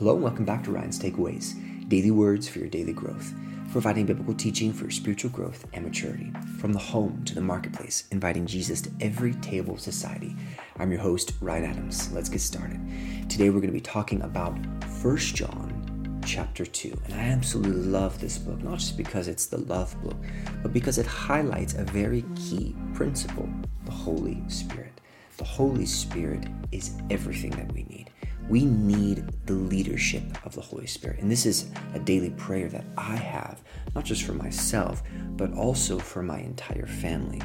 Hello and welcome back to Ryan's Takeaways, daily words for your daily growth, providing biblical teaching for your spiritual growth and maturity. From the home to the marketplace, inviting Jesus to every table of society. I'm your host, Ryan Adams. Let's get started. Today we're going to be talking about 1 John chapter 2. And I absolutely love this book, not just because it's the love book, but because it highlights a very key principle the Holy Spirit. The Holy Spirit is everything that we need. We need the leadership of the Holy Spirit. And this is a daily prayer that I have, not just for myself, but also for my entire family.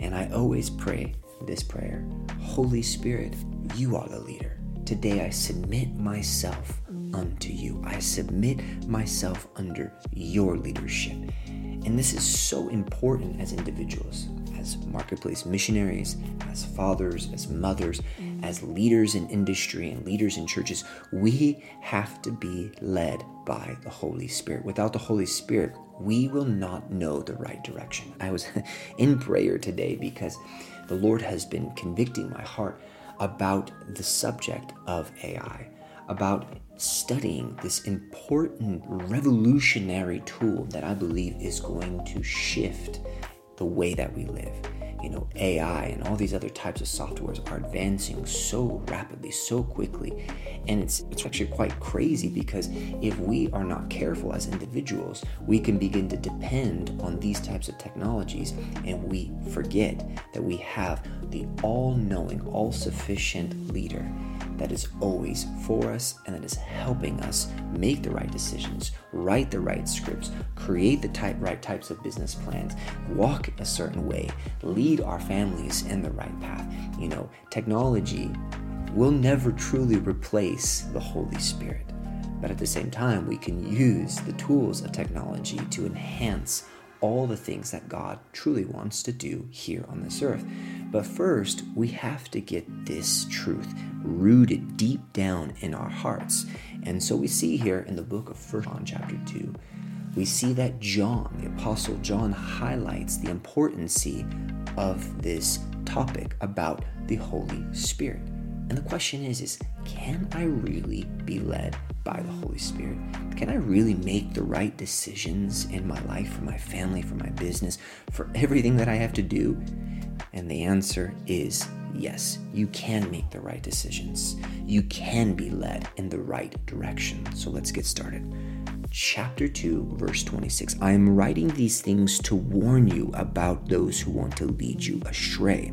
And I always pray this prayer Holy Spirit, you are the leader. Today I submit myself unto you. I submit myself under your leadership. And this is so important as individuals, as marketplace missionaries, as fathers, as mothers, as leaders in industry and leaders in churches, we have to be led by the Holy Spirit. Without the Holy Spirit, we will not know the right direction. I was in prayer today because the Lord has been convicting my heart about the subject of AI, about studying this important revolutionary tool that I believe is going to shift the way that we live you know AI and all these other types of softwares are advancing so rapidly, so quickly, and it's it's actually quite crazy because if we are not careful as individuals, we can begin to depend on these types of technologies, and we forget that we have the all-knowing, all-sufficient leader that is always for us and that is helping us make the right decisions, write the right scripts, create the type, right types of business plans, walk a certain way, lead our families in the right path. You know, technology will never truly replace the Holy Spirit. But at the same time, we can use the tools of technology to enhance all the things that God truly wants to do here on this earth. But first, we have to get this truth rooted deep down in our hearts. And so we see here in the book of 1 John, chapter 2, we see that John, the Apostle John, highlights the importance of this topic about the Holy Spirit. And the question is, is can I really be led by the Holy Spirit? Can I really make the right decisions in my life, for my family, for my business, for everything that I have to do? And the answer is yes, you can make the right decisions. You can be led in the right direction. So let's get started. Chapter 2, verse 26 I am writing these things to warn you about those who want to lead you astray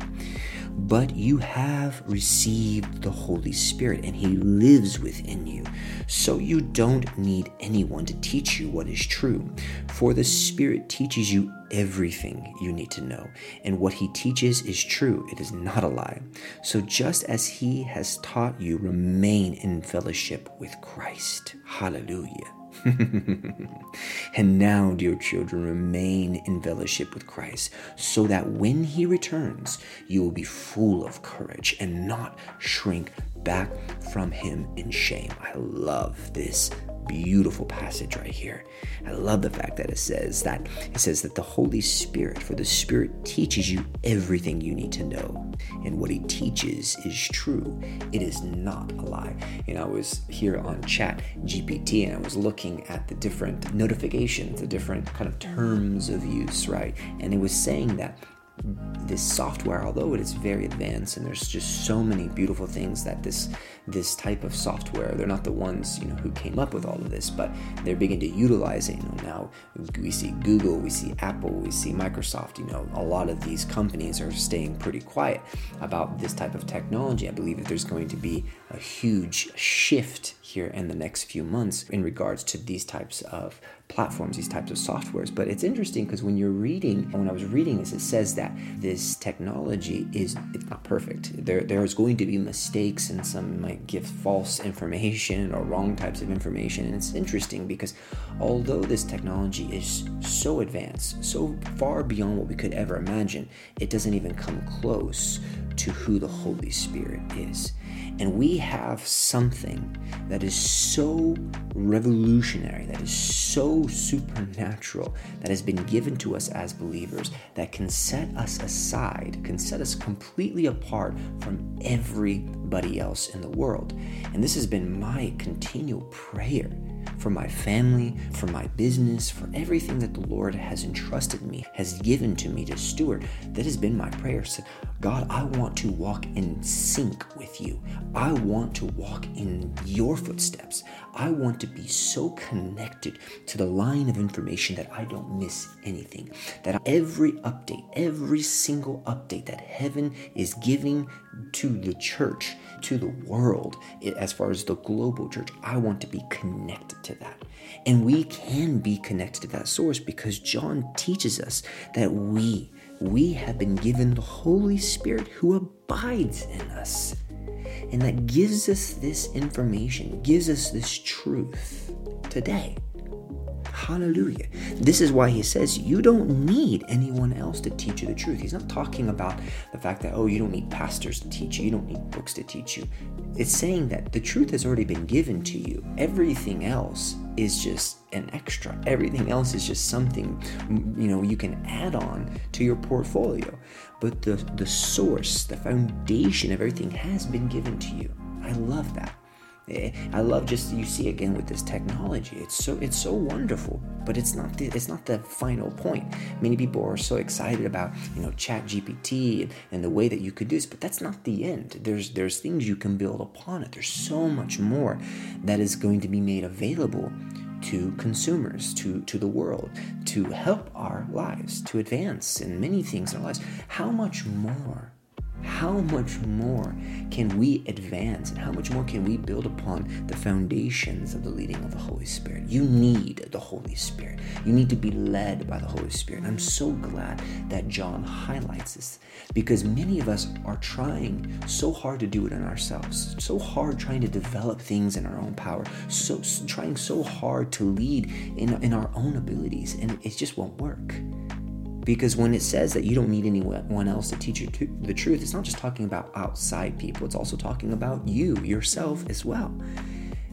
but you have received the Holy Spirit and He lives within you. So you don't need anyone to teach you what is true, for the Spirit teaches you everything you need to know. And what He teaches is true, it is not a lie. So just as He has taught you, remain in fellowship with Christ. Hallelujah. and now, dear children, remain in fellowship with Christ, so that when he returns, you will be full of courage and not shrink back from him in shame. I love this beautiful passage right here. I love the fact that it says that it says that the Holy Spirit, for the Spirit teaches you everything you need to know. And what he teaches is true. It is not a lie. And I was here on chat GPT and I was looking at the different notifications, the different kind of terms of use, right? And it was saying that this software although it is very advanced and there's just so many beautiful things that this this type of software they're not the ones you know who came up with all of this but they're beginning to utilize it you know now we see google we see apple we see microsoft you know a lot of these companies are staying pretty quiet about this type of technology. I believe that there's going to be a huge shift here in the next few months in regards to these types of platforms, these types of softwares. But it's interesting because when you're reading, when I was reading this, it says that this technology is it's not perfect. There there's going to be mistakes and some might give false information or wrong types of information. And it's interesting because although this technology is so advanced, so far beyond what we could ever imagine, it doesn't even come close to who the Holy Spirit is. And we have something that is so revolutionary, that is so supernatural, that has been given to us as believers, that can set us aside, can set us completely apart from everybody else in the world. And this has been my continual prayer for my family, for my business, for everything that the Lord has entrusted me, has given to me to steward. That has been my prayer. So, God, I want to walk in sync with you. I want to walk in your footsteps. I want to be so connected to the line of information that I don't miss anything. That every update, every single update that heaven is giving to the church, to the world, as far as the global church, I want to be connected to that. And we can be connected to that source because John teaches us that we we have been given the Holy Spirit who abides in us. And that gives us this information, gives us this truth today. Hallelujah. This is why he says you don't need anyone else to teach you the truth. He's not talking about the fact that, oh, you don't need pastors to teach you, you don't need books to teach you. It's saying that the truth has already been given to you. Everything else is just an extra. Everything else is just something you know you can add on to your portfolio. But the the source, the foundation of everything has been given to you. I love that. Eh, I love just you see again with this technology. It's so it's so wonderful, but it's not the it's not the final point. Many people are so excited about you know Chat GPT and, and the way that you could do this, but that's not the end. There's there's things you can build upon it. There's so much more that is going to be made available to consumers, to, to the world, to help our lives, to advance in many things in our lives. How much more how much more can we advance and how much more can we build upon the foundations of the leading of the Holy Spirit? You need the Holy Spirit. You need to be led by the Holy Spirit. And I'm so glad that John highlights this because many of us are trying so hard to do it in ourselves, so hard trying to develop things in our own power, so trying so hard to lead in, in our own abilities, and it just won't work. Because when it says that you don't need anyone else to teach you the truth, it's not just talking about outside people, it's also talking about you, yourself as well.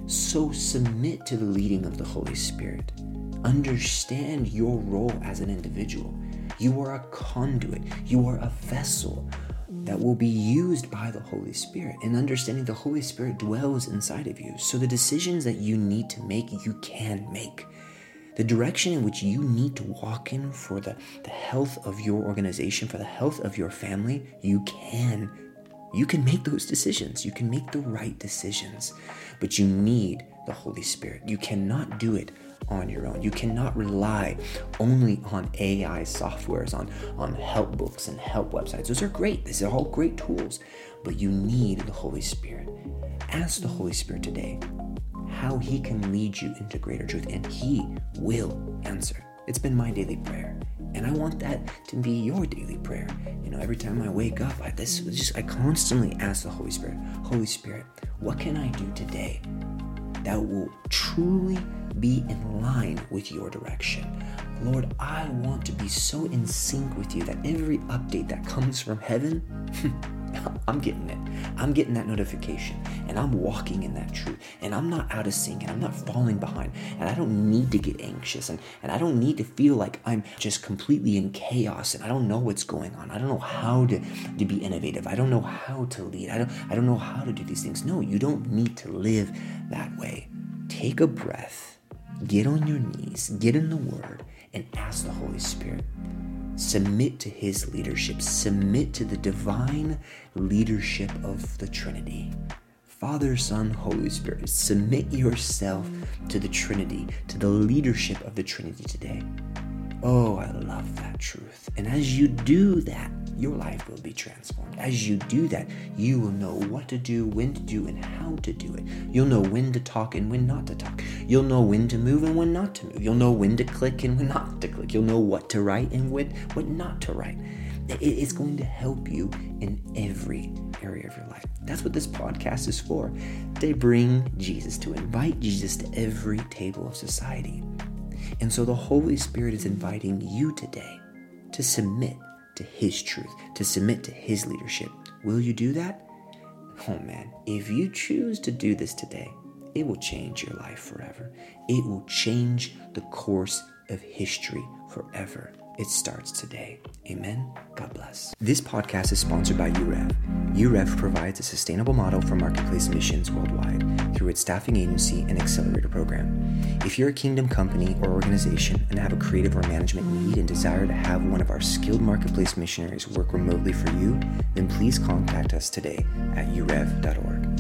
So submit to the leading of the Holy Spirit. Understand your role as an individual. You are a conduit, you are a vessel that will be used by the Holy Spirit. And understanding the Holy Spirit dwells inside of you. So the decisions that you need to make, you can make the direction in which you need to walk in for the, the health of your organization, for the health of your family, you can. You can make those decisions. You can make the right decisions. But you need the Holy Spirit. You cannot do it on your own. You cannot rely only on AI softwares, on, on help books and help websites. Those are great. These are all great tools. But you need the Holy Spirit. Ask the Holy Spirit today how He can lead you into greater truth, and He will answer. It's been my daily prayer, and I want that to be your daily prayer. You know, every time I wake up, I this just I constantly ask the Holy Spirit, Holy Spirit, what can I do today that will truly be in line with your direction? Lord, I want to be so in sync with you that every update that comes from heaven hmm, I'm getting it. I'm getting that notification and I'm walking in that truth and I'm not out of sync and I'm not falling behind and I don't need to get anxious and, and I don't need to feel like I'm just completely in chaos and I don't know what's going on. I don't know how to, to be innovative. I don't know how to lead. I don't, I don't know how to do these things. No, you don't need to live that way. Take a breath, get on your knees, get in the Word, and ask the Holy Spirit Submit to his leadership. Submit to the divine leadership of the Trinity. Father, Son, Holy Spirit, submit yourself to the Trinity, to the leadership of the Trinity today. Oh, I love that truth. And as you do that, your life will be transformed. As you do that, you will know what to do, when to do, and how to do it. You'll know when to talk and when not to talk. You'll know when to move and when not to move. You'll know when to click and when not to click. You'll know what to write and when what not to write. It's going to help you in every area of your life. That's what this podcast is for. To bring Jesus, to invite Jesus to every table of society. And so the Holy Spirit is inviting you today to submit to His truth, to submit to His leadership. Will you do that? Oh man, if you choose to do this today, it will change your life forever. It will change the course of history forever. It starts today. Amen. God bless. This podcast is sponsored by UREV. UREV provides a sustainable model for marketplace missions worldwide through its staffing agency and accelerator program. If you're a kingdom company or organization and have a creative or management need and desire to have one of our skilled marketplace missionaries work remotely for you, then please contact us today at urev.org.